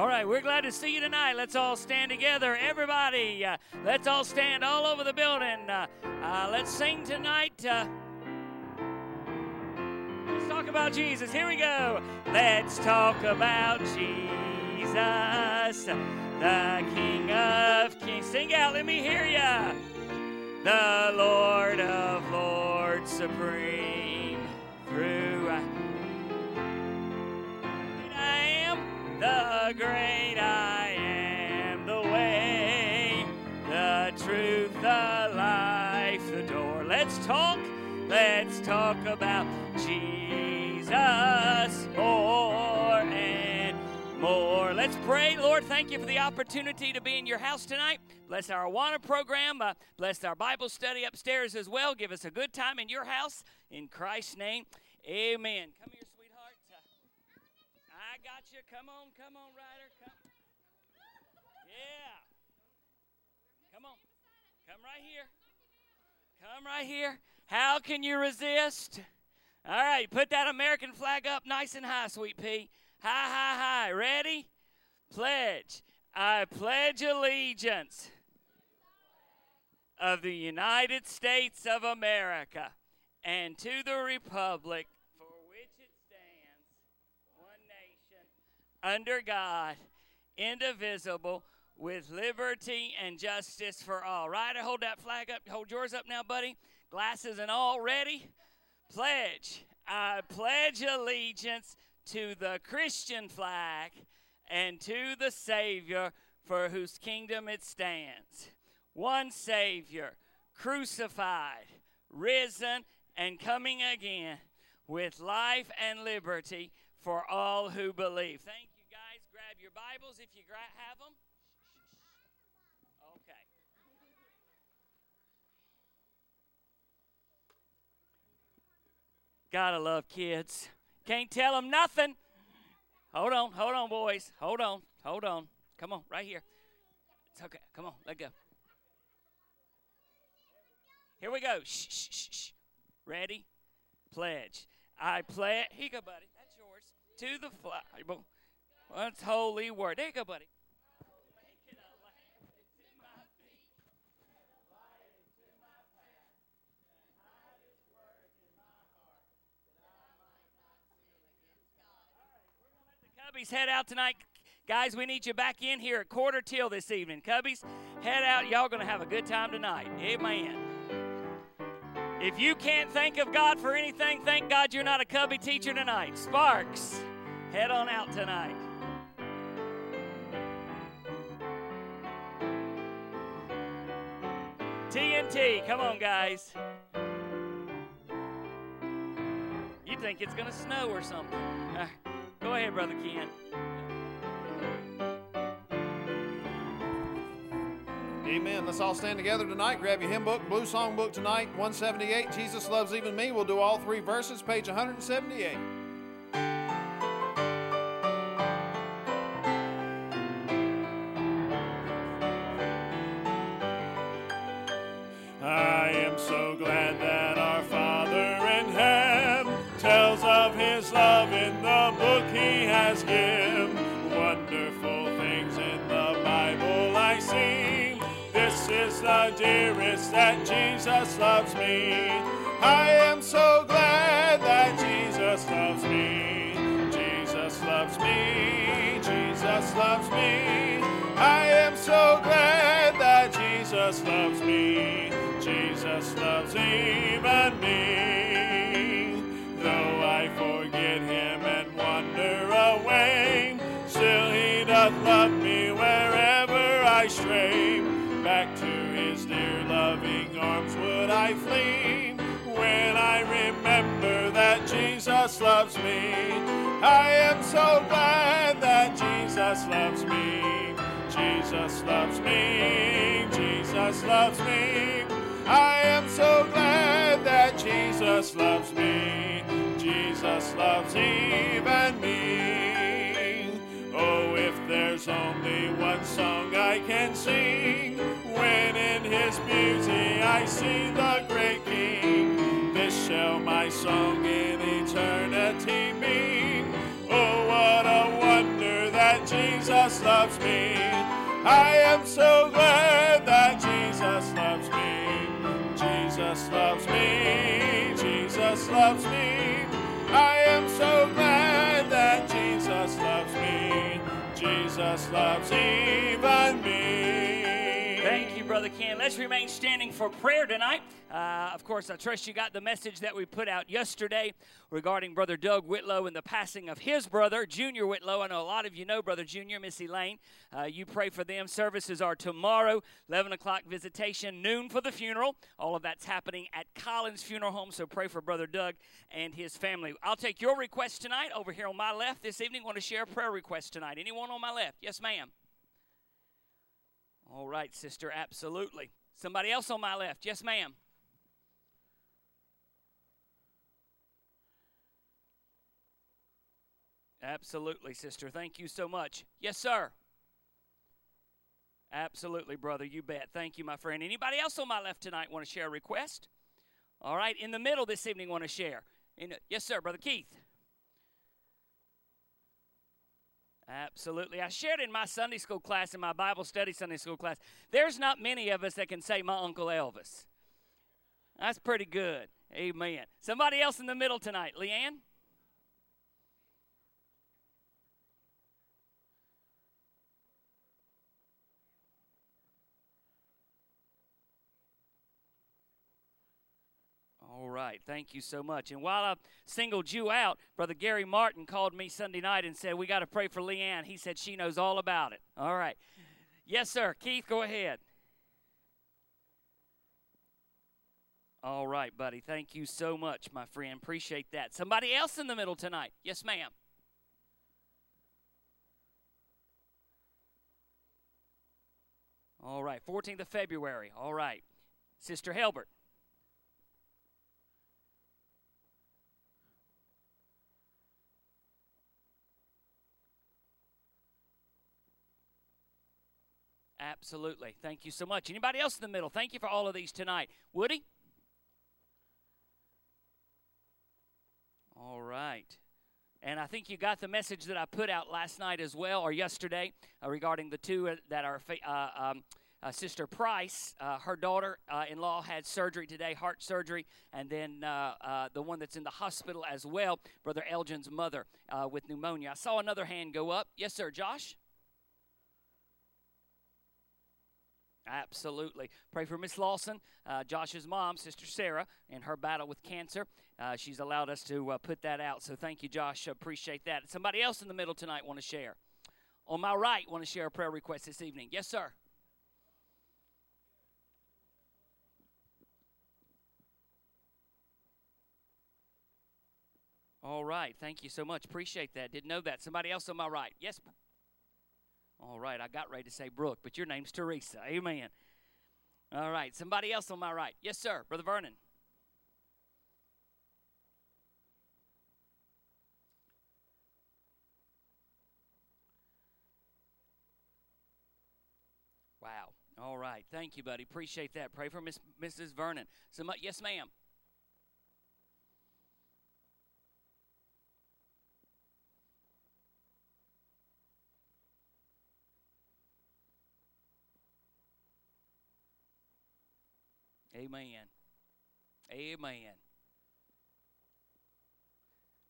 All right, we're glad to see you tonight. Let's all stand together. Everybody, uh, let's all stand all over the building. Uh, uh, let's sing tonight. Uh, let's talk about Jesus. Here we go. Let's talk about Jesus, the King of Kings. Sing out, let me hear ya. The Lord of Lords, supreme the great I am, the way, the truth, the life, the door. Let's talk, let's talk about Jesus more and more. Let's pray. Lord, thank you for the opportunity to be in your house tonight. Bless our Awana program. Uh, bless our Bible study upstairs as well. Give us a good time in your house. In Christ's name, amen. Come here, got you. Come on, come on, Ryder. Come. Yeah. Come on. Come right here. Come right here. How can you resist? All right, put that American flag up nice and high, sweet pea. High, high, high. Ready? Pledge. I pledge allegiance of the United States of America and to the republic for which it stands, one nation, under God, indivisible, with liberty and justice for all. Right? Ryder, hold that flag up. Hold yours up now, buddy. Glasses and all ready? Pledge. I pledge allegiance to the Christian flag and to the Savior for whose kingdom it stands. One Savior, crucified, risen, and coming again with life and liberty for all who believe. Thank you, guys. Grab your Bibles if you have them. Okay. Gotta love kids. Can't tell them nothing. Hold on, hold on, boys. Hold on, hold on. Come on, right here. It's okay. Come on, let go. Here we go. Shh, shh, shh, shh. Ready? Pledge. I pledge. Here you go, buddy. That's. To the flag. What's holy word? There you go, buddy. Cubbies head out tonight. Guys, we need you back in here at quarter till this evening. Cubbies, head out. Y'all going to have a good time tonight. Amen. If you can't think of God for anything, thank God you're not a Cubby teacher tonight. Sparks, head on out tonight. TNT, come on, guys. You think it's going to snow or something. Uh, go ahead, Brother Ken. Amen. Let's all stand together tonight. Grab your hymn book, Blue Song Book tonight, 178. Jesus Loves Even Me. We'll do all three verses, page 178. Dearest that Jesus loves me. I am so glad that Jesus loves me. Jesus loves me. Jesus loves me. I am so glad that Jesus loves me. Jesus loves even me. I flee when I remember that Jesus loves me. I am so glad that Jesus loves me. Jesus loves me. Jesus loves me. I am so glad that Jesus loves me. Jesus loves even me. Oh, if there's only one song I can sing, when in his beauty I see the great King, this shall my song in eternity mean. Oh, what a wonder that Jesus loves me. I am so glad that Jesus loves me. Jesus loves me. Jesus loves me. I am so glad that Jesus loves me. Jesus loves even me. Ken. Let's remain standing for prayer tonight. Uh, of course, I trust you got the message that we put out yesterday regarding Brother Doug Whitlow and the passing of his brother, Junior Whitlow. I know a lot of you know Brother Junior, Missy Lane. Uh, you pray for them. Services are tomorrow, 11 o'clock visitation, noon for the funeral. All of that's happening at Collins Funeral Home, so pray for Brother Doug and his family. I'll take your request tonight over here on my left this evening. Want to share a prayer request tonight? Anyone on my left? Yes, ma'am. All right, sister, absolutely. Somebody else on my left? Yes, ma'am. Absolutely, sister. Thank you so much. Yes, sir. Absolutely, brother. You bet. Thank you, my friend. Anybody else on my left tonight want to share a request? All right, in the middle this evening want to share. In, yes, sir, brother Keith. Absolutely. I shared in my Sunday school class, in my Bible study Sunday school class, there's not many of us that can say my Uncle Elvis. That's pretty good. Amen. Somebody else in the middle tonight. Leanne? All right. Thank you so much. And while I singled you out, Brother Gary Martin called me Sunday night and said, We got to pray for Leanne. He said she knows all about it. All right. Yes, sir. Keith, go ahead. All right, buddy. Thank you so much, my friend. Appreciate that. Somebody else in the middle tonight? Yes, ma'am. All right. 14th of February. All right. Sister Helbert. Absolutely. Thank you so much. Anybody else in the middle? Thank you for all of these tonight. Woody? All right. And I think you got the message that I put out last night as well, or yesterday, uh, regarding the two uh, that are uh, um, uh, Sister Price, uh, her daughter in law had surgery today, heart surgery, and then uh, the one that's in the hospital as well, Brother Elgin's mother with pneumonia. I saw another hand go up. Yes, sir, Josh? Absolutely. Pray for Miss Lawson, uh, Josh's mom, Sister Sarah, in her battle with cancer. Uh, she's allowed us to uh, put that out. So thank you, Josh. Appreciate that. Somebody else in the middle tonight want to share. On my right, want to share a prayer request this evening. Yes, sir. All right. Thank you so much. Appreciate that. Didn't know that. Somebody else on my right. Yes. All right, I got ready to say Brooke, but your name's Teresa. Amen. All right, somebody else on my right. Yes, sir, Brother Vernon. Wow. All right. Thank you, buddy. Appreciate that. Pray for Miss Mrs. Vernon. Yes, ma'am. Amen. Amen.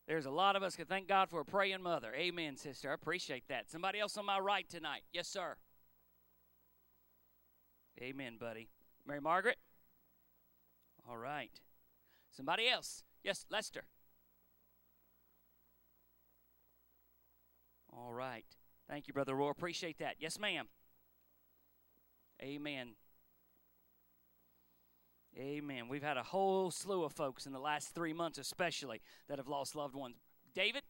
There's a lot of us can thank God for a praying mother. Amen, sister. I appreciate that. Somebody else on my right tonight. Yes, sir. Amen, buddy. Mary Margaret? All right. Somebody else. Yes, Lester. All right. Thank you, Brother Roy. Appreciate that. Yes, ma'am. Amen. Amen. We've had a whole slew of folks in the last three months, especially, that have lost loved ones. David?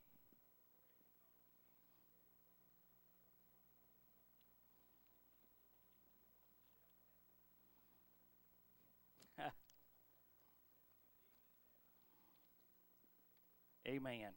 Amen.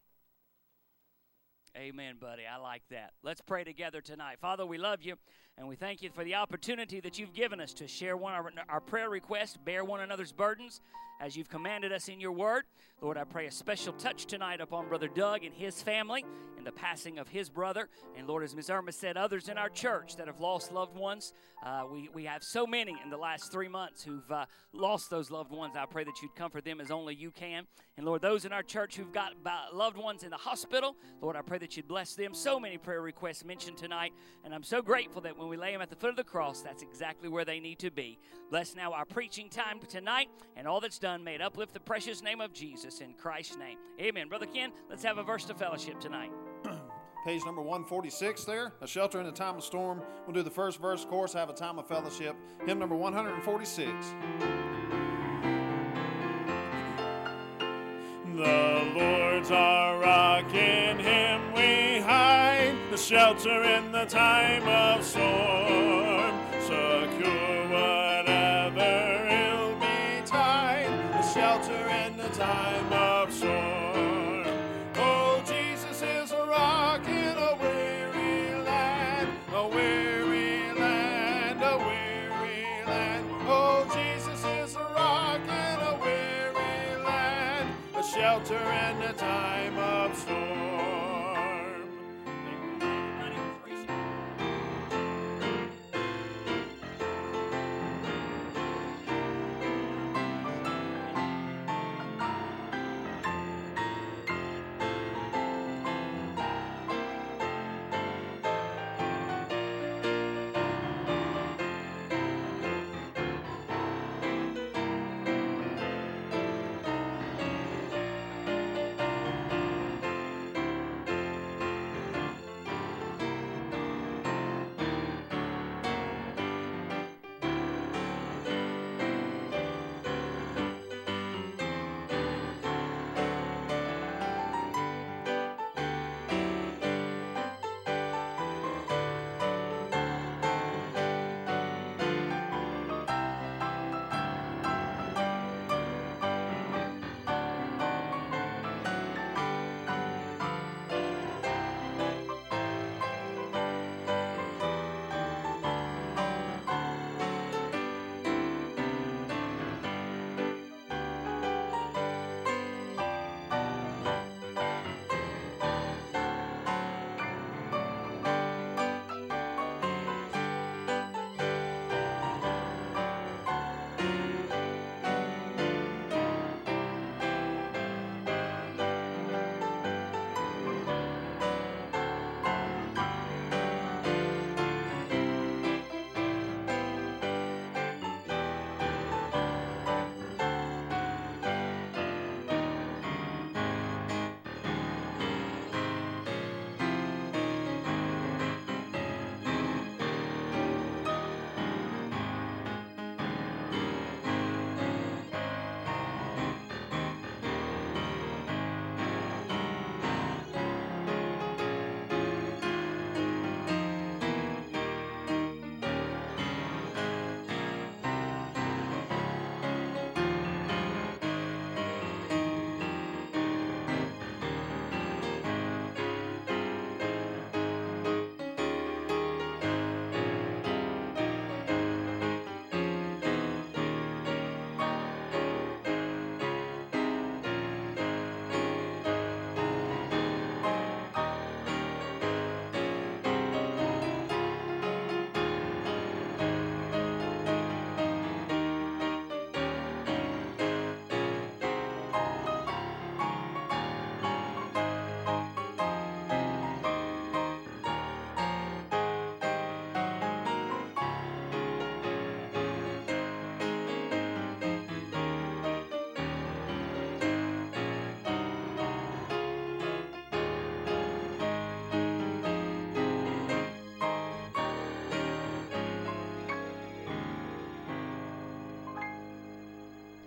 Amen, buddy. I like that. Let's pray together tonight. Father, we love you and we thank you for the opportunity that you've given us to share one our, our prayer requests, bear one another's burdens. As you've commanded us in your word. Lord, I pray a special touch tonight upon Brother Doug and his family in the passing of his brother. And Lord, as Ms. Irma said, others in our church that have lost loved ones. Uh, we, we have so many in the last three months who've uh, lost those loved ones. I pray that you'd comfort them as only you can. And Lord, those in our church who've got loved ones in the hospital, Lord, I pray that you'd bless them. So many prayer requests mentioned tonight. And I'm so grateful that when we lay them at the foot of the cross, that's exactly where they need to be. Bless now our preaching time tonight and all that's done. May it uplift the precious name of Jesus in Christ's name. Amen. Brother Ken, let's have a verse to fellowship tonight. Page number 146 there. A shelter in a time of storm. We'll do the first verse, of course, have a time of fellowship. Hymn number 146. The Lord's our rock, in Him we hide, the shelter in the time of storm. In the time of storm. Oh, Jesus is a rock in a weary land, a weary land, a weary land. Oh, Jesus is a rock in a weary land, a shelter in the time of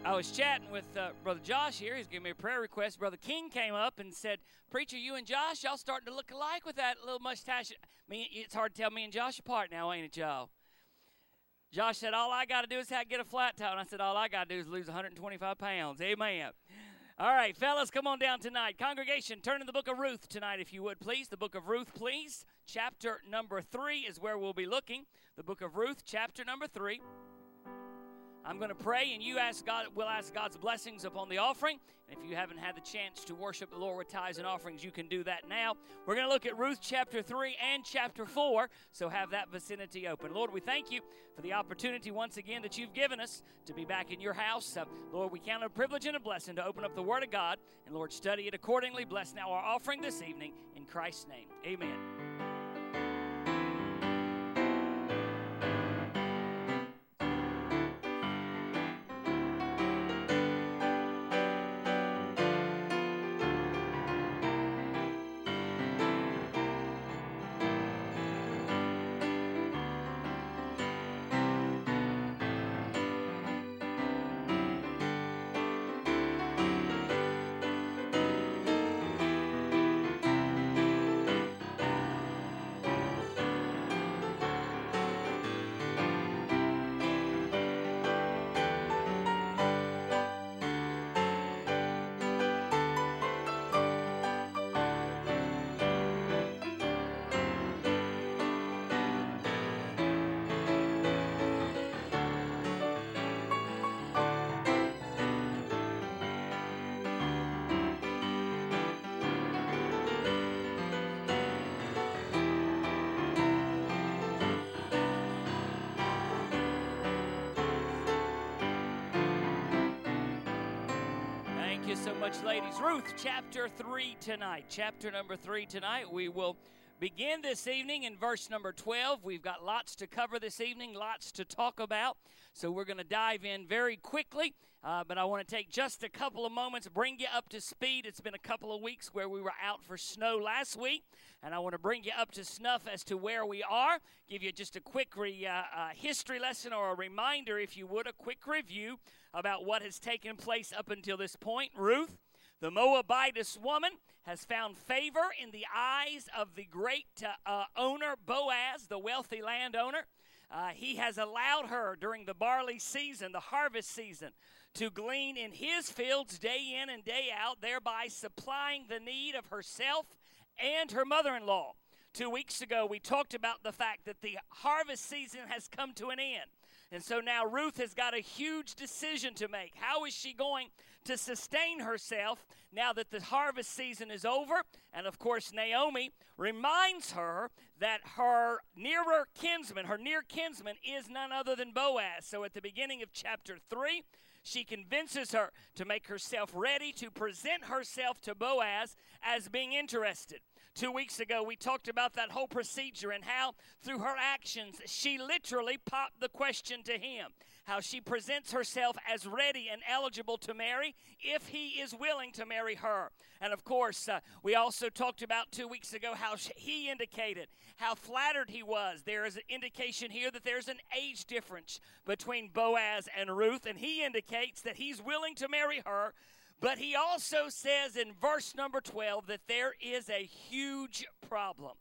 I was chatting with uh, Brother Josh here. He's giving me a prayer request. Brother King came up and said, Preacher, you and Josh, y'all starting to look alike with that little mustache. Mean, it's hard to tell me and Josh apart now, ain't it, y'all? Josh said, All I got to do is get a flat tire. And I said, All I got to do is lose 125 pounds. Amen. All right, fellas, come on down tonight. Congregation, turn to the book of Ruth tonight, if you would, please. The book of Ruth, please. Chapter number three is where we'll be looking. The book of Ruth, chapter number three. I'm going to pray, and you ask God. We'll ask God's blessings upon the offering. And if you haven't had the chance to worship the Lord with tithes and offerings, you can do that now. We're going to look at Ruth chapter three and chapter four. So have that vicinity open. Lord, we thank you for the opportunity once again that you've given us to be back in your house. Uh, Lord, we count it a privilege and a blessing to open up the Word of God, and Lord, study it accordingly. Bless now our offering this evening in Christ's name. Amen. Much, ladies. Ruth, chapter 3 tonight. Chapter number 3 tonight. We will begin this evening in verse number 12. We've got lots to cover this evening, lots to talk about. So we're going to dive in very quickly. Uh, but I want to take just a couple of moments, bring you up to speed. It's been a couple of weeks where we were out for snow last week, and I want to bring you up to snuff as to where we are. Give you just a quick re, uh, uh, history lesson or a reminder, if you would, a quick review about what has taken place up until this point. Ruth, the Moabitess woman, has found favor in the eyes of the great uh, owner, Boaz, the wealthy landowner. Uh, he has allowed her during the barley season, the harvest season, to glean in his fields day in and day out, thereby supplying the need of herself and her mother in law. Two weeks ago, we talked about the fact that the harvest season has come to an end. And so now Ruth has got a huge decision to make. How is she going to sustain herself now that the harvest season is over? And of course, Naomi reminds her that her nearer kinsman, her near kinsman, is none other than Boaz. So at the beginning of chapter 3, she convinces her to make herself ready to present herself to Boaz as being interested. Two weeks ago, we talked about that whole procedure and how, through her actions, she literally popped the question to him. How she presents herself as ready and eligible to marry if he is willing to marry her. And of course, uh, we also talked about two weeks ago how he indicated how flattered he was. There is an indication here that there's an age difference between Boaz and Ruth, and he indicates that he's willing to marry her but he also says in verse number 12 that there is a huge problem.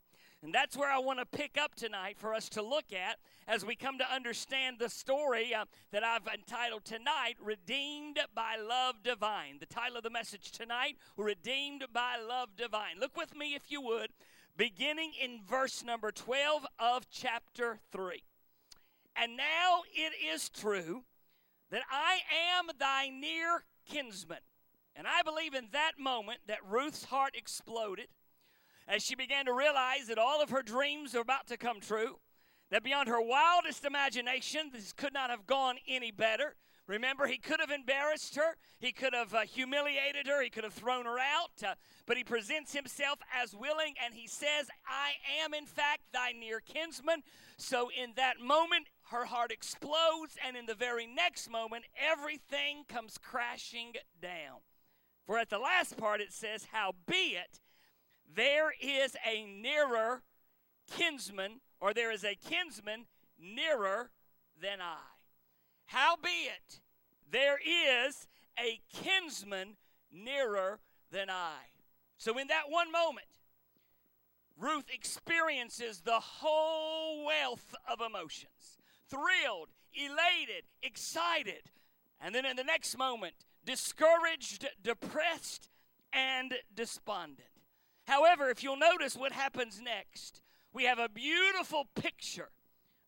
And that's where I want to pick up tonight for us to look at as we come to understand the story uh, that I've entitled tonight, Redeemed by Love Divine. The title of the message tonight, Redeemed by Love Divine. Look with me, if you would, beginning in verse number 12 of chapter 3. And now it is true that I am thy near kinsman and I believe in that moment that Ruth's heart exploded as she began to realize that all of her dreams are about to come true, that beyond her wildest imagination, this could not have gone any better. Remember, he could have embarrassed her, he could have uh, humiliated her, he could have thrown her out, uh, but he presents himself as willing and he says, I am in fact thy near kinsman. So in that moment, her heart explodes, and in the very next moment, everything comes crashing down. For at the last part it says, Howbeit, there is a nearer kinsman, or there is a kinsman nearer than I. Howbeit, there is a kinsman nearer than I. So in that one moment, Ruth experiences the whole wealth of emotions thrilled, elated, excited. And then in the next moment, discouraged, depressed, and despondent. However, if you'll notice what happens next, we have a beautiful picture,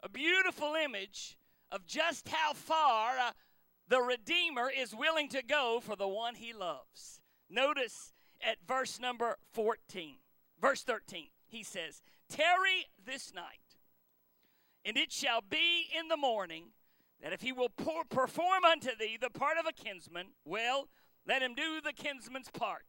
a beautiful image of just how far uh, the Redeemer is willing to go for the one he loves. Notice at verse number 14, verse 13, he says, Tarry this night, and it shall be in the morning that if he will pour, perform unto thee the part of a kinsman, well, let him do the kinsman's part.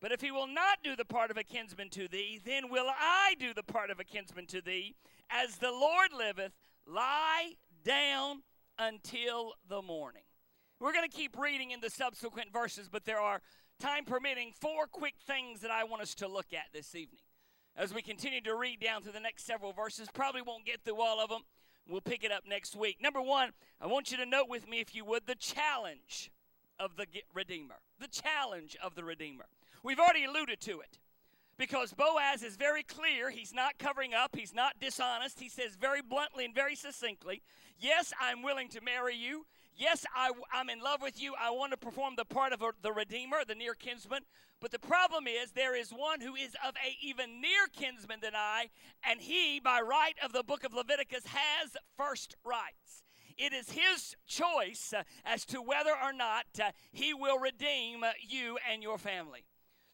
But if he will not do the part of a kinsman to thee, then will I do the part of a kinsman to thee. As the Lord liveth, lie down until the morning. We're going to keep reading in the subsequent verses, but there are, time permitting, four quick things that I want us to look at this evening. As we continue to read down through the next several verses, probably won't get through all of them. We'll pick it up next week. Number one, I want you to note with me, if you would, the challenge of the Redeemer. The challenge of the Redeemer. We've already alluded to it because Boaz is very clear. He's not covering up, he's not dishonest. He says very bluntly and very succinctly, Yes, I'm willing to marry you. Yes, I, am in love with you. I want to perform the part of a, the Redeemer, the near kinsman. But the problem is, there is one who is of a even near kinsman than I, and he, by right of the book of Leviticus, has first rights. It is his choice uh, as to whether or not uh, he will redeem uh, you and your family.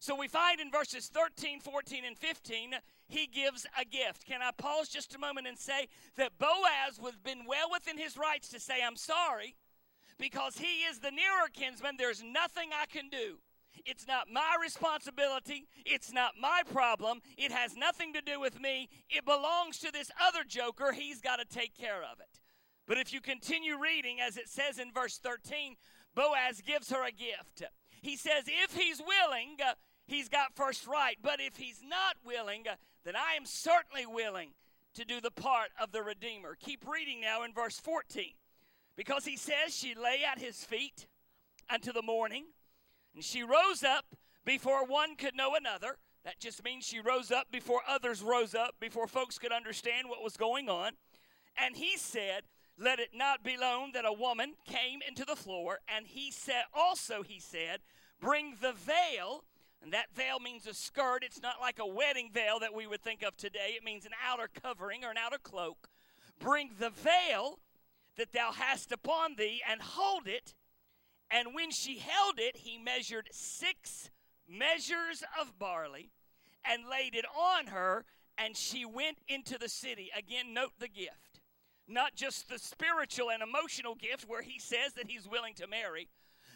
So we find in verses 13, 14, and 15, he gives a gift. Can I pause just a moment and say that Boaz was been well within his rights to say, I'm sorry, because he is the nearer kinsman. There's nothing I can do. It's not my responsibility. It's not my problem. It has nothing to do with me. It belongs to this other joker. He's got to take care of it. But if you continue reading, as it says in verse 13, Boaz gives her a gift. He says, if he's willing, uh, he's got first right. But if he's not willing, uh, then I am certainly willing to do the part of the Redeemer. Keep reading now in verse 14. Because he says, She lay at his feet until the morning, and she rose up before one could know another. That just means she rose up before others rose up, before folks could understand what was going on. And he said, Let it not be known that a woman came into the floor. And he said, also, he said, Bring the veil and that veil means a skirt. It's not like a wedding veil that we would think of today. It means an outer covering or an outer cloak. Bring the veil that thou hast upon thee and hold it. And when she held it, he measured six measures of barley and laid it on her, and she went into the city. Again, note the gift. Not just the spiritual and emotional gift where he says that he's willing to marry,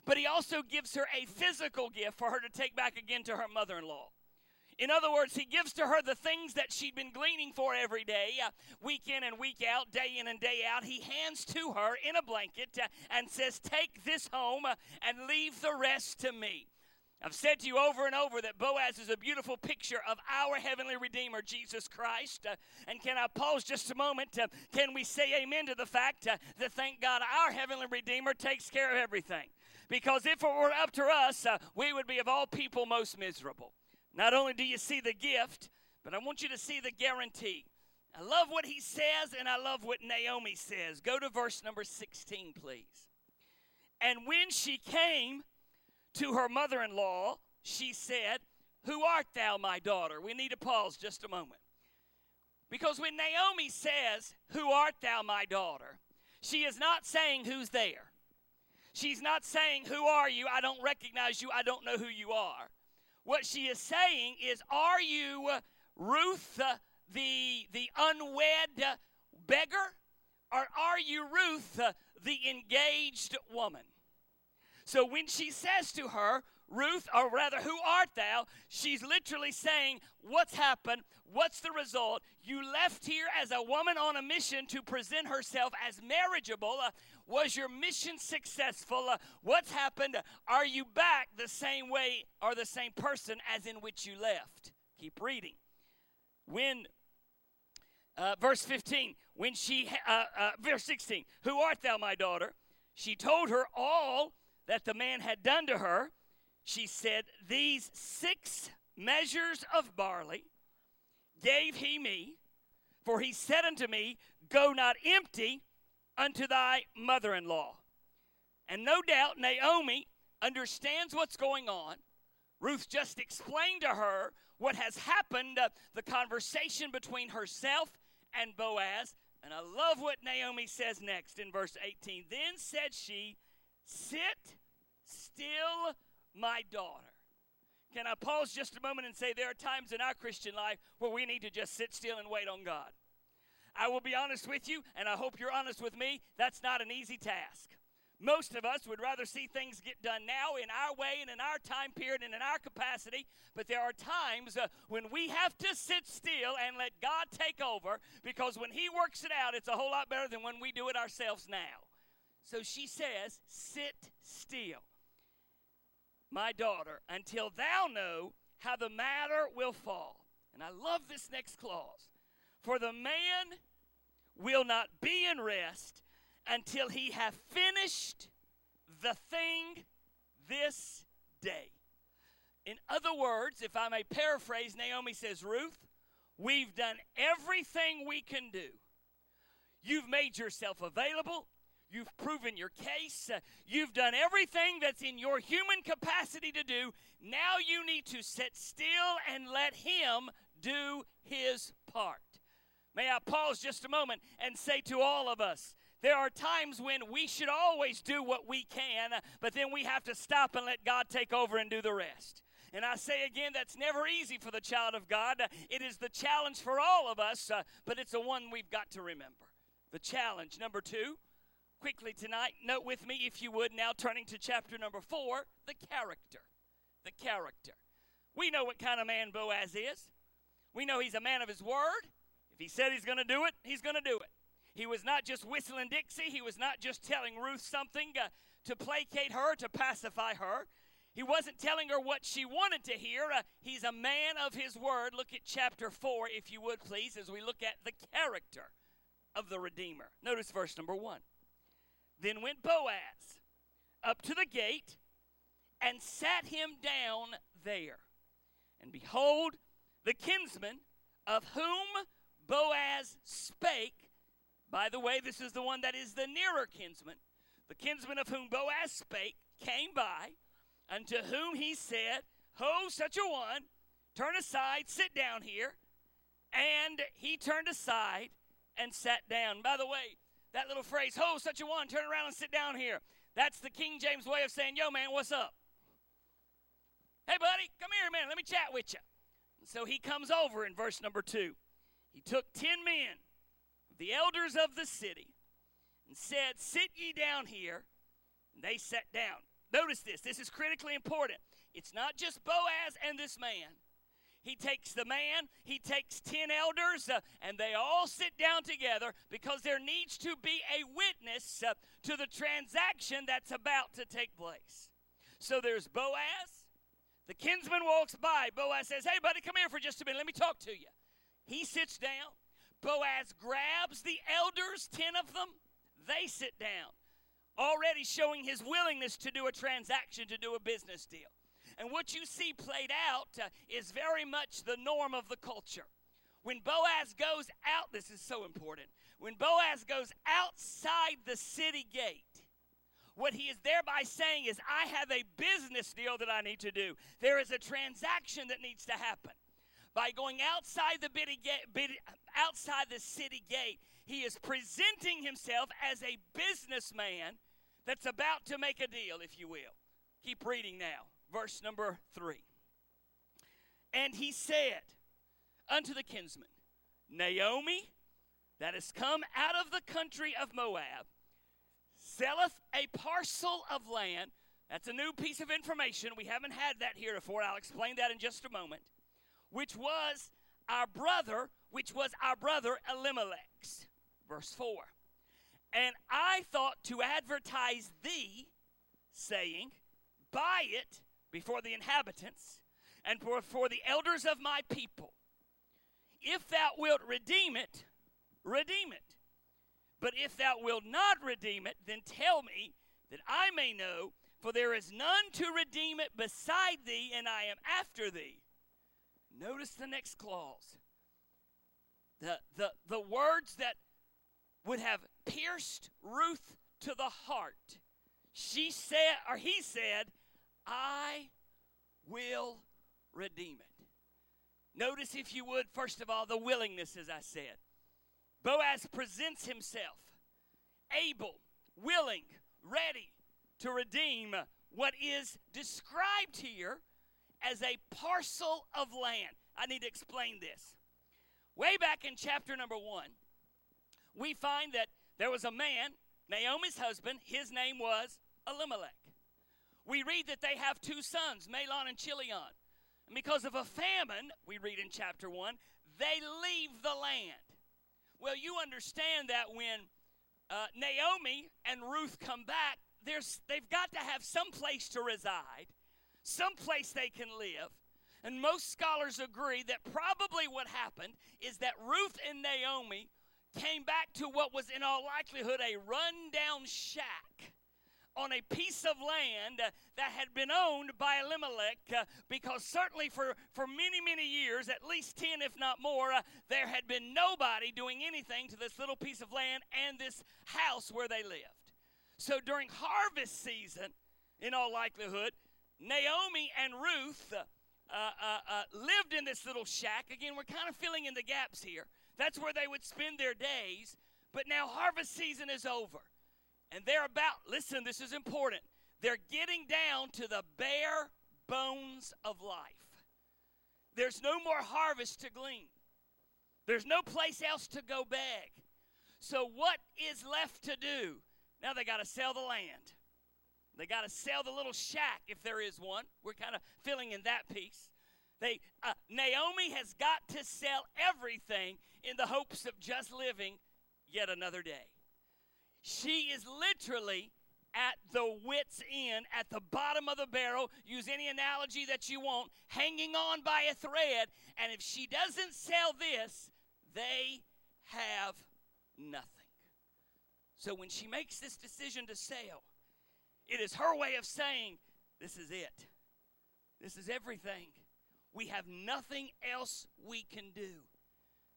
but he also gives her a physical gift for her to take back again to her mother in law. In other words, he gives to her the things that she'd been gleaning for every day, uh, week in and week out, day in and day out. He hands to her in a blanket uh, and says, Take this home uh, and leave the rest to me. I've said to you over and over that Boaz is a beautiful picture of our heavenly Redeemer, Jesus Christ. Uh, and can I pause just a moment? Uh, can we say amen to the fact uh, that thank God our heavenly Redeemer takes care of everything? Because if it were up to us, uh, we would be of all people most miserable. Not only do you see the gift, but I want you to see the guarantee. I love what he says, and I love what Naomi says. Go to verse number 16, please. And when she came to her mother in law, she said, Who art thou, my daughter? We need to pause just a moment. Because when Naomi says, Who art thou, my daughter? she is not saying who's there. She's not saying, Who are you? I don't recognize you. I don't know who you are. What she is saying is, Are you Ruth, the, the unwed beggar? Or are you Ruth, the engaged woman? So when she says to her, Ruth, or rather, who art thou? She's literally saying, What's happened? What's the result? You left here as a woman on a mission to present herself as marriageable. Uh, was your mission successful? Uh, what's happened? Are you back the same way or the same person as in which you left? Keep reading. When, uh, verse 15, when she, uh, uh, verse 16, who art thou, my daughter? She told her all that the man had done to her. She said, These six measures of barley gave he me, for he said unto me, Go not empty unto thy mother in law. And no doubt Naomi understands what's going on. Ruth just explained to her what has happened, uh, the conversation between herself and Boaz. And I love what Naomi says next in verse 18. Then said she, Sit still, my daughter. Can I pause just a moment and say there are times in our Christian life where we need to just sit still and wait on God? I will be honest with you, and I hope you're honest with me, that's not an easy task. Most of us would rather see things get done now in our way and in our time period and in our capacity, but there are times uh, when we have to sit still and let God take over because when He works it out, it's a whole lot better than when we do it ourselves now. So she says, Sit still, my daughter, until thou know how the matter will fall. And I love this next clause. For the man will not be in rest until he have finished the thing this day. In other words, if I may paraphrase, Naomi says, Ruth, we've done everything we can do. You've made yourself available. You've proven your case. Uh, you've done everything that's in your human capacity to do. Now you need to sit still and let Him do His part. May I pause just a moment and say to all of us, there are times when we should always do what we can, but then we have to stop and let God take over and do the rest. And I say again, that's never easy for the child of God. It is the challenge for all of us, uh, but it's a one we've got to remember. The challenge. Number two, quickly tonight, note with me, if you would, now turning to chapter number four, the character. The character. We know what kind of man Boaz is. We know he's a man of his word. If he said he's going to do it, he's going to do it. He was not just whistling Dixie, he was not just telling Ruth something uh, to placate her, to pacify her. He wasn't telling her what she wanted to hear. Uh, he's a man of his word. Look at chapter 4, if you would, please, as we look at the character of the Redeemer. Notice verse number 1. Then went Boaz up to the gate and sat him down there. And behold, the kinsman of whom Boaz spake. By the way, this is the one that is the nearer kinsman. The kinsman of whom Boaz spake came by, unto whom he said, Ho, such a one, turn aside, sit down here. And he turned aside and sat down. By the way, that little phrase, ho, such a one, turn around and sit down here. That's the King James way of saying, yo, man, what's up? Hey, buddy, come here, man, let me chat with you. So he comes over in verse number two. He took ten men, the elders of the city, and said, Sit ye down here. And they sat down. Notice this, this is critically important. It's not just Boaz and this man. He takes the man, he takes 10 elders, uh, and they all sit down together because there needs to be a witness uh, to the transaction that's about to take place. So there's Boaz. The kinsman walks by. Boaz says, Hey, buddy, come here for just a minute. Let me talk to you. He sits down. Boaz grabs the elders, 10 of them. They sit down, already showing his willingness to do a transaction, to do a business deal. And what you see played out uh, is very much the norm of the culture. When Boaz goes out, this is so important. When Boaz goes outside the city gate, what he is thereby saying is, I have a business deal that I need to do. There is a transaction that needs to happen by going outside the outside the city gate, he is presenting himself as a businessman that's about to make a deal, if you will. Keep reading now, verse number three. And he said unto the kinsman, Naomi, that has come out of the country of Moab, selleth a parcel of land. That's a new piece of information. We haven't had that here before. I'll explain that in just a moment which was our brother, which was our brother Elimelech's. Verse 4. And I thought to advertise thee, saying, Buy it before the inhabitants and before the elders of my people. If thou wilt redeem it, redeem it. But if thou wilt not redeem it, then tell me that I may know, for there is none to redeem it beside thee, and I am after thee. Notice the next clause. The, the, the words that would have pierced Ruth to the heart. She said, or he said, I will redeem it. Notice, if you would, first of all, the willingness, as I said. Boaz presents himself able, willing, ready to redeem what is described here as a parcel of land. I need to explain this. Way back in chapter number one, we find that there was a man, Naomi's husband, his name was Elimelech. We read that they have two sons, Mahlon and Chilion. And because of a famine, we read in chapter 1, they leave the land. Well, you understand that when uh, Naomi and Ruth come back, there's, they've got to have some place to reside, some place they can live. And most scholars agree that probably what happened is that Ruth and Naomi came back to what was in all likelihood a rundown shack on a piece of land uh, that had been owned by Elimelech uh, because certainly for, for many, many years, at least 10 if not more, uh, there had been nobody doing anything to this little piece of land and this house where they lived. So during harvest season, in all likelihood, Naomi and Ruth uh, uh, uh, lived in this little shack. Again, we're kind of filling in the gaps here. That's where they would spend their days. But now harvest season is over. And they're about, listen, this is important. They're getting down to the bare bones of life. There's no more harvest to glean, there's no place else to go beg. So, what is left to do? Now they got to sell the land. They got to sell the little shack if there is one. We're kind of filling in that piece. They uh, Naomi has got to sell everything in the hopes of just living yet another day. She is literally at the wit's end, at the bottom of the barrel. Use any analogy that you want, hanging on by a thread. And if she doesn't sell this, they have nothing. So when she makes this decision to sell, it is her way of saying, This is it. This is everything. We have nothing else we can do.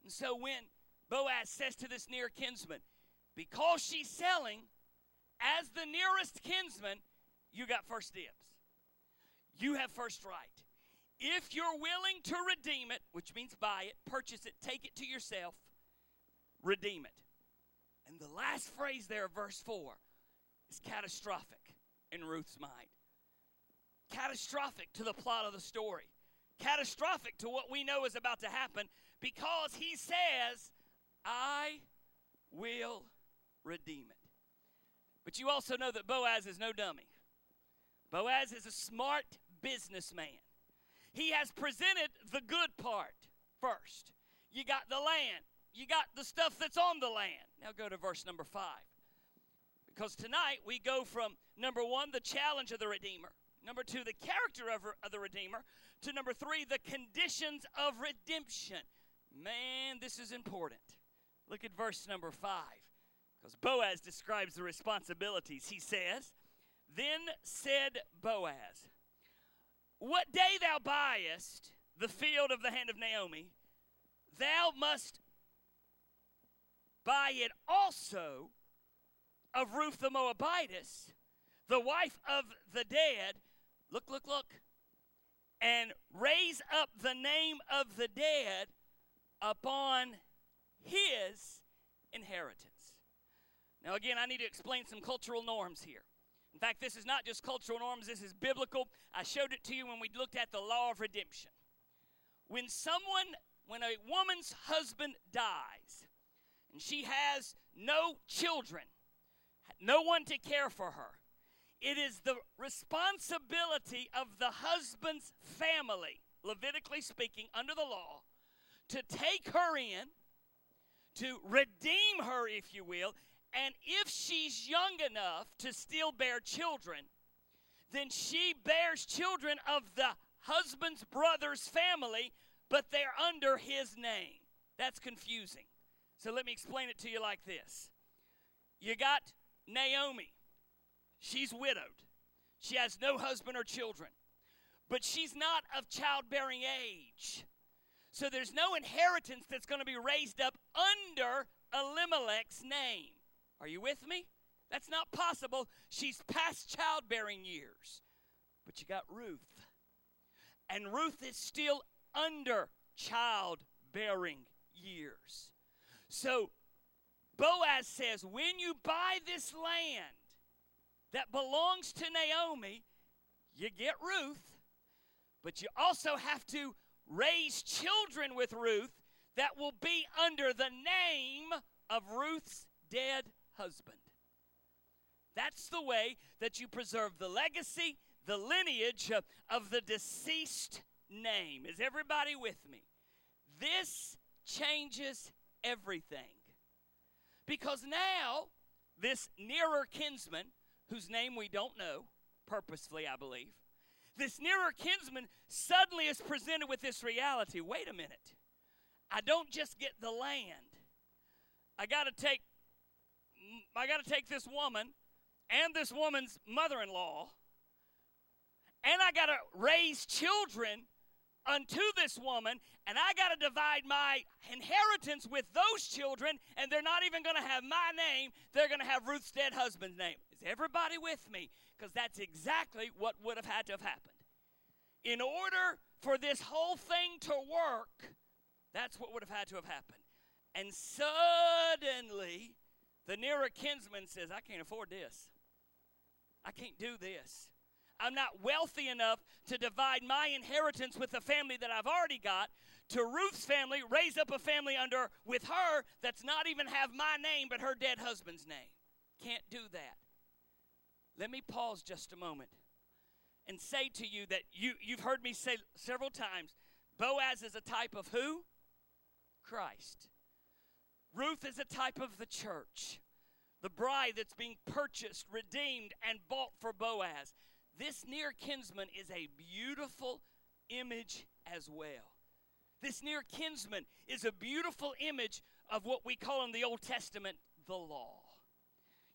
And so when Boaz says to this near kinsman, because she's selling, as the nearest kinsman, you got first dibs. You have first right. If you're willing to redeem it, which means buy it, purchase it, take it to yourself, redeem it. And the last phrase there, verse 4, is catastrophic in Ruth's mind. Catastrophic to the plot of the story. Catastrophic to what we know is about to happen because he says, I will redeem it. But you also know that Boaz is no dummy. Boaz is a smart businessman. He has presented the good part first. You got the land, you got the stuff that's on the land. Now go to verse number five. Because tonight we go from number one, the challenge of the Redeemer, number two, the character of, of the Redeemer, to number three, the conditions of redemption. Man, this is important. Look at verse number five. Because Boaz describes the responsibilities. He says, Then said Boaz, What day thou buyest the field of the hand of Naomi, thou must buy it also of Ruth the Moabitess, the wife of the dead. Look, look, look. And raise up the name of the dead upon his inheritance. Now, again, I need to explain some cultural norms here. In fact, this is not just cultural norms, this is biblical. I showed it to you when we looked at the law of redemption. When someone, when a woman's husband dies, and she has no children, no one to care for her, it is the responsibility of the husband's family, Levitically speaking, under the law, to take her in, to redeem her, if you will, and if she's young enough to still bear children, then she bears children of the husband's brother's family, but they're under his name. That's confusing. So let me explain it to you like this You got Naomi, she's widowed, she has no husband or children, but she's not of childbearing age. So there's no inheritance that's going to be raised up under Elimelech's name. Are you with me? That's not possible. She's past childbearing years. But you got Ruth. And Ruth is still under childbearing years. So Boaz says, when you buy this land, that belongs to Naomi, you get Ruth, but you also have to raise children with Ruth that will be under the name of Ruth's dead husband. That's the way that you preserve the legacy, the lineage of, the deceased name. Is everybody with me? This changes everything. Because now, this nearer kinsman, whose name we don't know, purposefully, I believe, this nearer kinsman suddenly is presented with this reality wait a minute. I don't just get the land. I got to take I got to take this woman and this woman's mother-in-law and I got to raise children unto this woman, and I got to divide my inheritance with those children, and they're not even going to have my name. They're going to have Ruth's dead husband's name. Is everybody with me? Because that's exactly what would have had to have happened. In order for this whole thing to work, that's what would have had to have happened. And suddenly, the nearer kinsman says, I can't afford this. I can't do this. I'm not wealthy enough to divide my inheritance with the family that I've already got. To Ruth's family, raise up a family under with her that's not even have my name but her dead husband's name. Can't do that. Let me pause just a moment and say to you that you, you've heard me say several times Boaz is a type of who? Christ. Ruth is a type of the church, the bride that's being purchased, redeemed, and bought for Boaz. This near kinsman is a beautiful image as well. This near kinsman is a beautiful image of what we call in the Old Testament the law.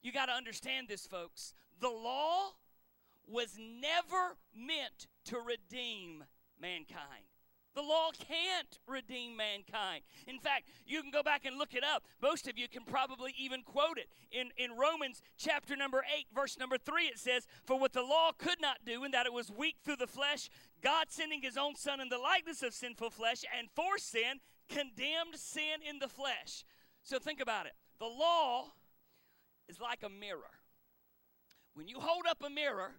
You got to understand this, folks. The law was never meant to redeem mankind. The law can't redeem mankind. In fact, you can go back and look it up. Most of you can probably even quote it. In, in Romans chapter number 8, verse number 3, it says, For what the law could not do, in that it was weak through the flesh, God sending his own Son in the likeness of sinful flesh, and for sin, condemned sin in the flesh. So think about it. The law is like a mirror. When you hold up a mirror,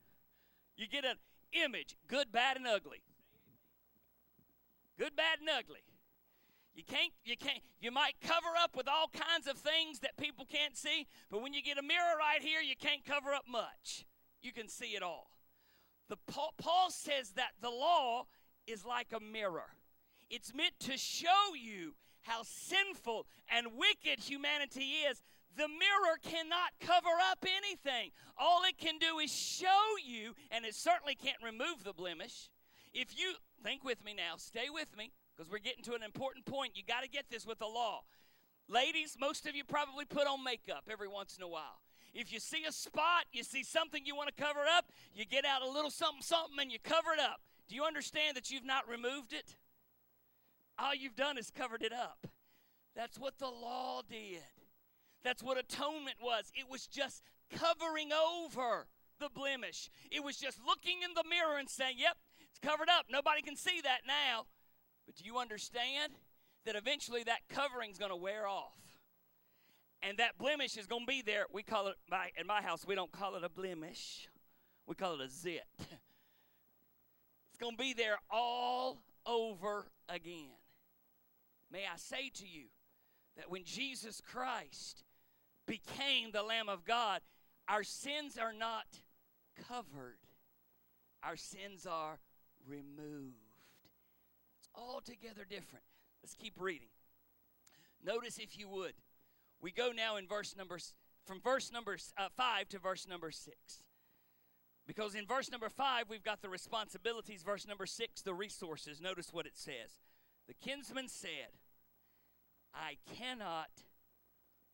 you get an image, good, bad, and ugly good, bad, and ugly. You can't, you can't, you might cover up with all kinds of things that people can't see, but when you get a mirror right here, you can't cover up much. You can see it all. The Paul, Paul says that the law is like a mirror. It's meant to show you how sinful and wicked humanity is. The mirror cannot cover up anything. All it can do is show you, and it certainly can't remove the blemish. If you think with me now, stay with me because we're getting to an important point. You got to get this with the law. Ladies, most of you probably put on makeup every once in a while. If you see a spot, you see something you want to cover up, you get out a little something, something, and you cover it up. Do you understand that you've not removed it? All you've done is covered it up. That's what the law did. That's what atonement was. It was just covering over the blemish. It was just looking in the mirror and saying, Yep, it's covered up. Nobody can see that now. But do you understand that eventually that covering's going to wear off? And that blemish is going to be there. We call it, my, in my house, we don't call it a blemish, we call it a zit. It's going to be there all over again. May I say to you that when Jesus Christ became the Lamb of God, our sins are not covered, our sins are removed. It's altogether different. Let's keep reading. Notice, if you would, we go now in verse number from verse number uh, five to verse number six. Because in verse number five, we've got the responsibilities. Verse number six, the resources. Notice what it says. The kinsman said, I cannot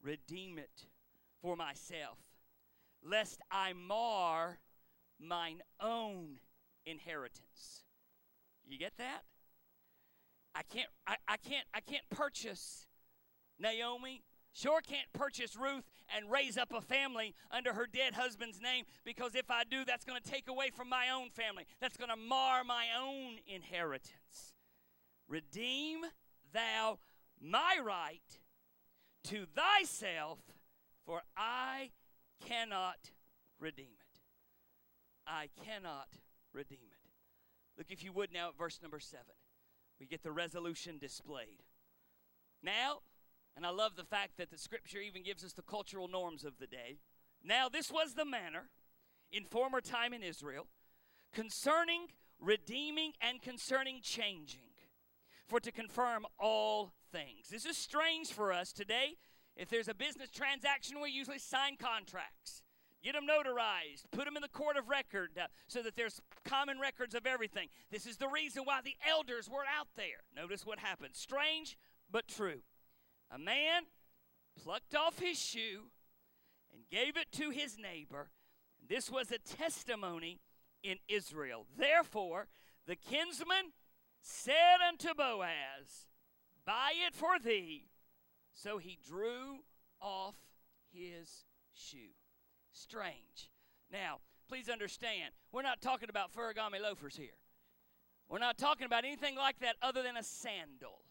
redeem it for myself, lest I mar mine own inheritance. You get that? I can't I, I can't I can't purchase Naomi. Sure can't purchase Ruth and raise up a family under her dead husband's name because if I do, that's going to take away from my own family. That's going to mar my own inheritance. Redeem thou my right to thyself, for I cannot redeem it. I cannot redeem it. Look, if you would, now at verse number seven. We get the resolution displayed. Now, and I love the fact that the scripture even gives us the cultural norms of the day. Now, this was the manner in former time in Israel concerning redeeming and concerning changing, for to confirm all things. This is strange for us today. If there's a business transaction, we usually sign contracts. Get them notarized, put them in the court of record uh, so that there's common records of everything. This is the reason why the elders were out there. Notice what happened. Strange, but true. A man plucked off his shoe and gave it to his neighbor. This was a testimony in Israel. Therefore, the kinsman said unto Boaz, Buy it for thee. So he drew off his shoe. Strange. Now, please understand, we're not talking about ferragamo loafers here. We're not talking about anything like that other than a sandal.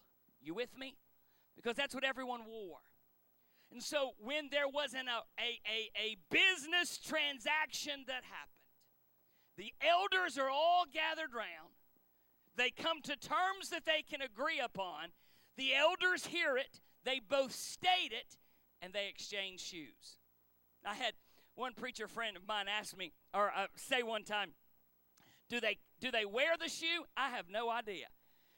You with me? Because that's what everyone wore. And so when there wasn't a, a, a, a business transaction that happened, the elders are all gathered round. They come to terms that they can agree upon. The elders hear it, they both state it, and they exchange shoes. I had one preacher friend of mine asked me, or uh, say one time, do they do they wear the shoe? I have no idea.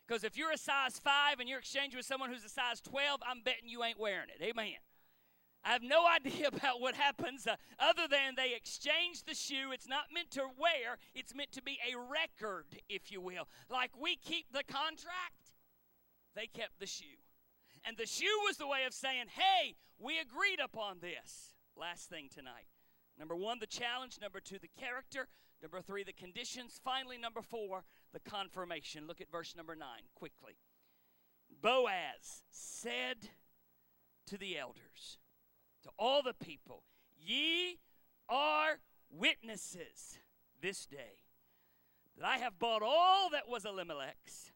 Because if you're a size 5 and you're exchanging with someone who's a size 12, I'm betting you ain't wearing it. Amen. I have no idea about what happens uh, other than they exchange the shoe. It's not meant to wear, it's meant to be a record, if you will. Like we keep the contract, they kept the shoe. And the shoe was the way of saying, hey, we agreed upon this. Last thing tonight. Number one, the challenge. Number two, the character. Number three, the conditions. Finally, number four, the confirmation. Look at verse number nine quickly. Boaz said to the elders, to all the people, Ye are witnesses this day that I have bought all that was Elimelech's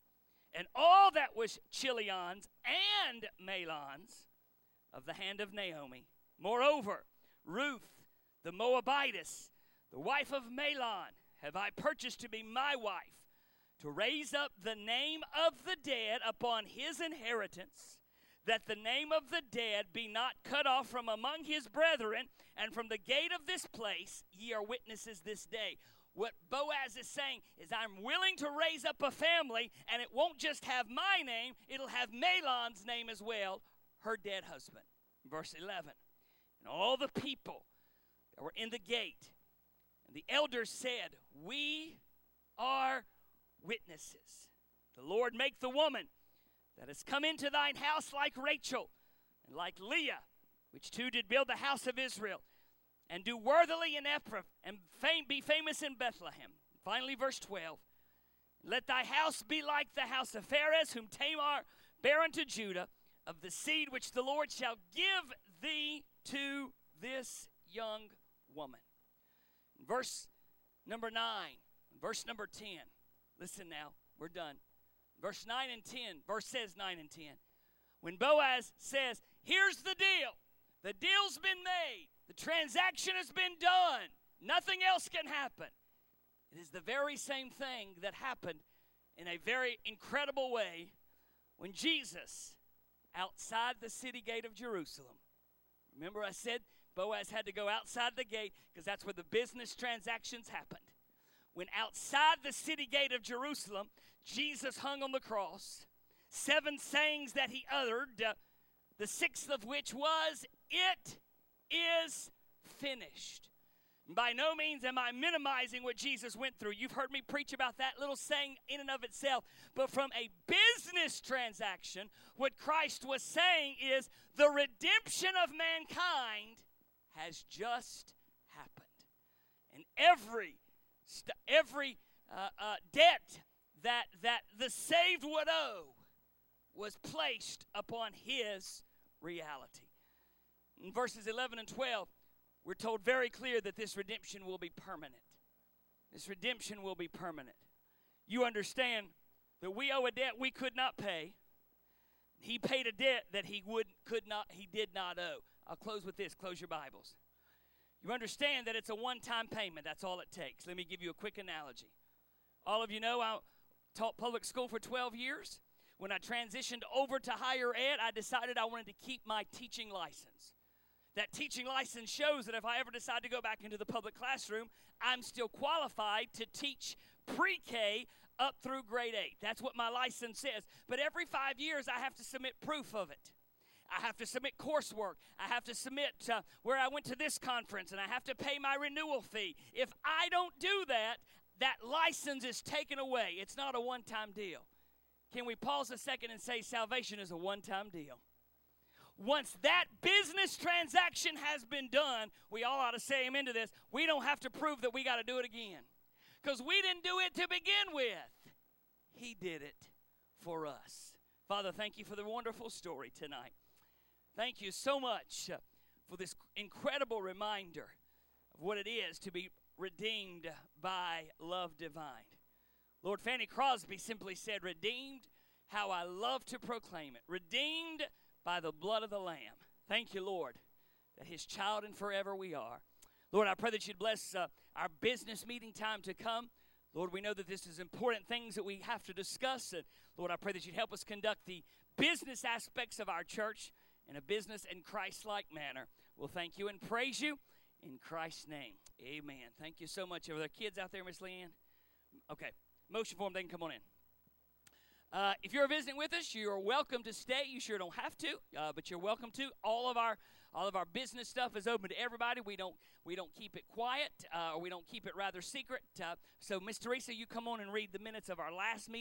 and all that was Chilion's and Mahlon's of the hand of Naomi. Moreover, Ruth the Moabitess, the wife of Mahlon, have I purchased to be my wife, to raise up the name of the dead upon his inheritance, that the name of the dead be not cut off from among his brethren, and from the gate of this place ye are witnesses this day. What Boaz is saying is, I'm willing to raise up a family, and it won't just have my name, it'll have Mahlon's name as well, her dead husband. Verse 11. And all the people that were in the gate. And the elders said, We are witnesses. The Lord make the woman that has come into thine house like Rachel and like Leah, which two did build the house of Israel, and do worthily in Ephraim, and be famous in Bethlehem. Finally, verse 12. Let thy house be like the house of Pharez, whom Tamar bare unto Judah, of the seed which the Lord shall give thee to this young woman. Verse number 9, verse number 10. Listen now, we're done. Verse 9 and 10, verse says 9 and 10. When Boaz says, Here's the deal, the deal's been made, the transaction has been done, nothing else can happen. It is the very same thing that happened in a very incredible way when Jesus, outside the city gate of Jerusalem, remember I said Boaz had to go outside the gate because that's where the business transactions happened. When outside the city gate of Jerusalem, Jesus hung on the cross, seven sayings that he uttered, uh, the sixth of which was, It is finished. By no means am I minimizing what Jesus went through. You've heard me preach about that little saying in and of itself. But from a business transaction, what Christ was saying is the redemption of mankind has just happened. And every, every uh, uh, debt that, that the saved would owe was placed upon his reality. In verses 11 and 12, we're told very clear that this redemption will be permanent. This redemption will be permanent. You understand that we owe a debt we could not pay. He paid a debt that he would could not he did not owe. I'll close with this. Close your Bibles. You understand that it's a one time payment. That's all it takes. Let me give you a quick analogy. All of you know I taught public school for 12 years. When I transitioned over to higher ed, I decided I wanted to keep my teaching license. That teaching license shows that if I ever decide to go back into the public classroom, I'm still qualified to teach pre K up through grade 8. That's what my license says. But every five years, I have to submit proof of it. I have to submit coursework. I have to submit where I went to this conference, and I have to pay my renewal fee. If I don't do that, that license is taken away. It's not a one time deal. Can we pause a second and say salvation is a one time deal? Once that business transaction has been done, we all ought to say amen to this. We don't have to prove that we got to do it again. Because we didn't do it to begin with, He did it for us. Father, thank you for the wonderful story tonight. Thank you so much for this incredible reminder of what it is to be redeemed by love divine. Lord Fanny Crosby simply said, Redeemed, how I love to proclaim it. Redeemed by the blood of the Lamb. Thank you, Lord, that His child and forever we are. Lord, I pray that you'd bless uh, our business meeting time to come. Lord, we know that this is important things that we have to discuss. And Lord, I pray that you'd help us conduct the business aspects of our church in a business and Christ like manner. We'll thank you and praise you in Christ's name. Amen. Thank you so much. Are there kids out there, Miss Leanne? Okay. Motion for them, they can come on in. Uh, if you're visiting with us, you're welcome to stay. You sure don't have to, uh, but you're welcome to. All of our all of our business stuff is open to everybody. We don't we don't keep it quiet, uh, or we don't keep it rather secret. Uh, so, Miss Teresa, you come on and read the minutes of our last meeting.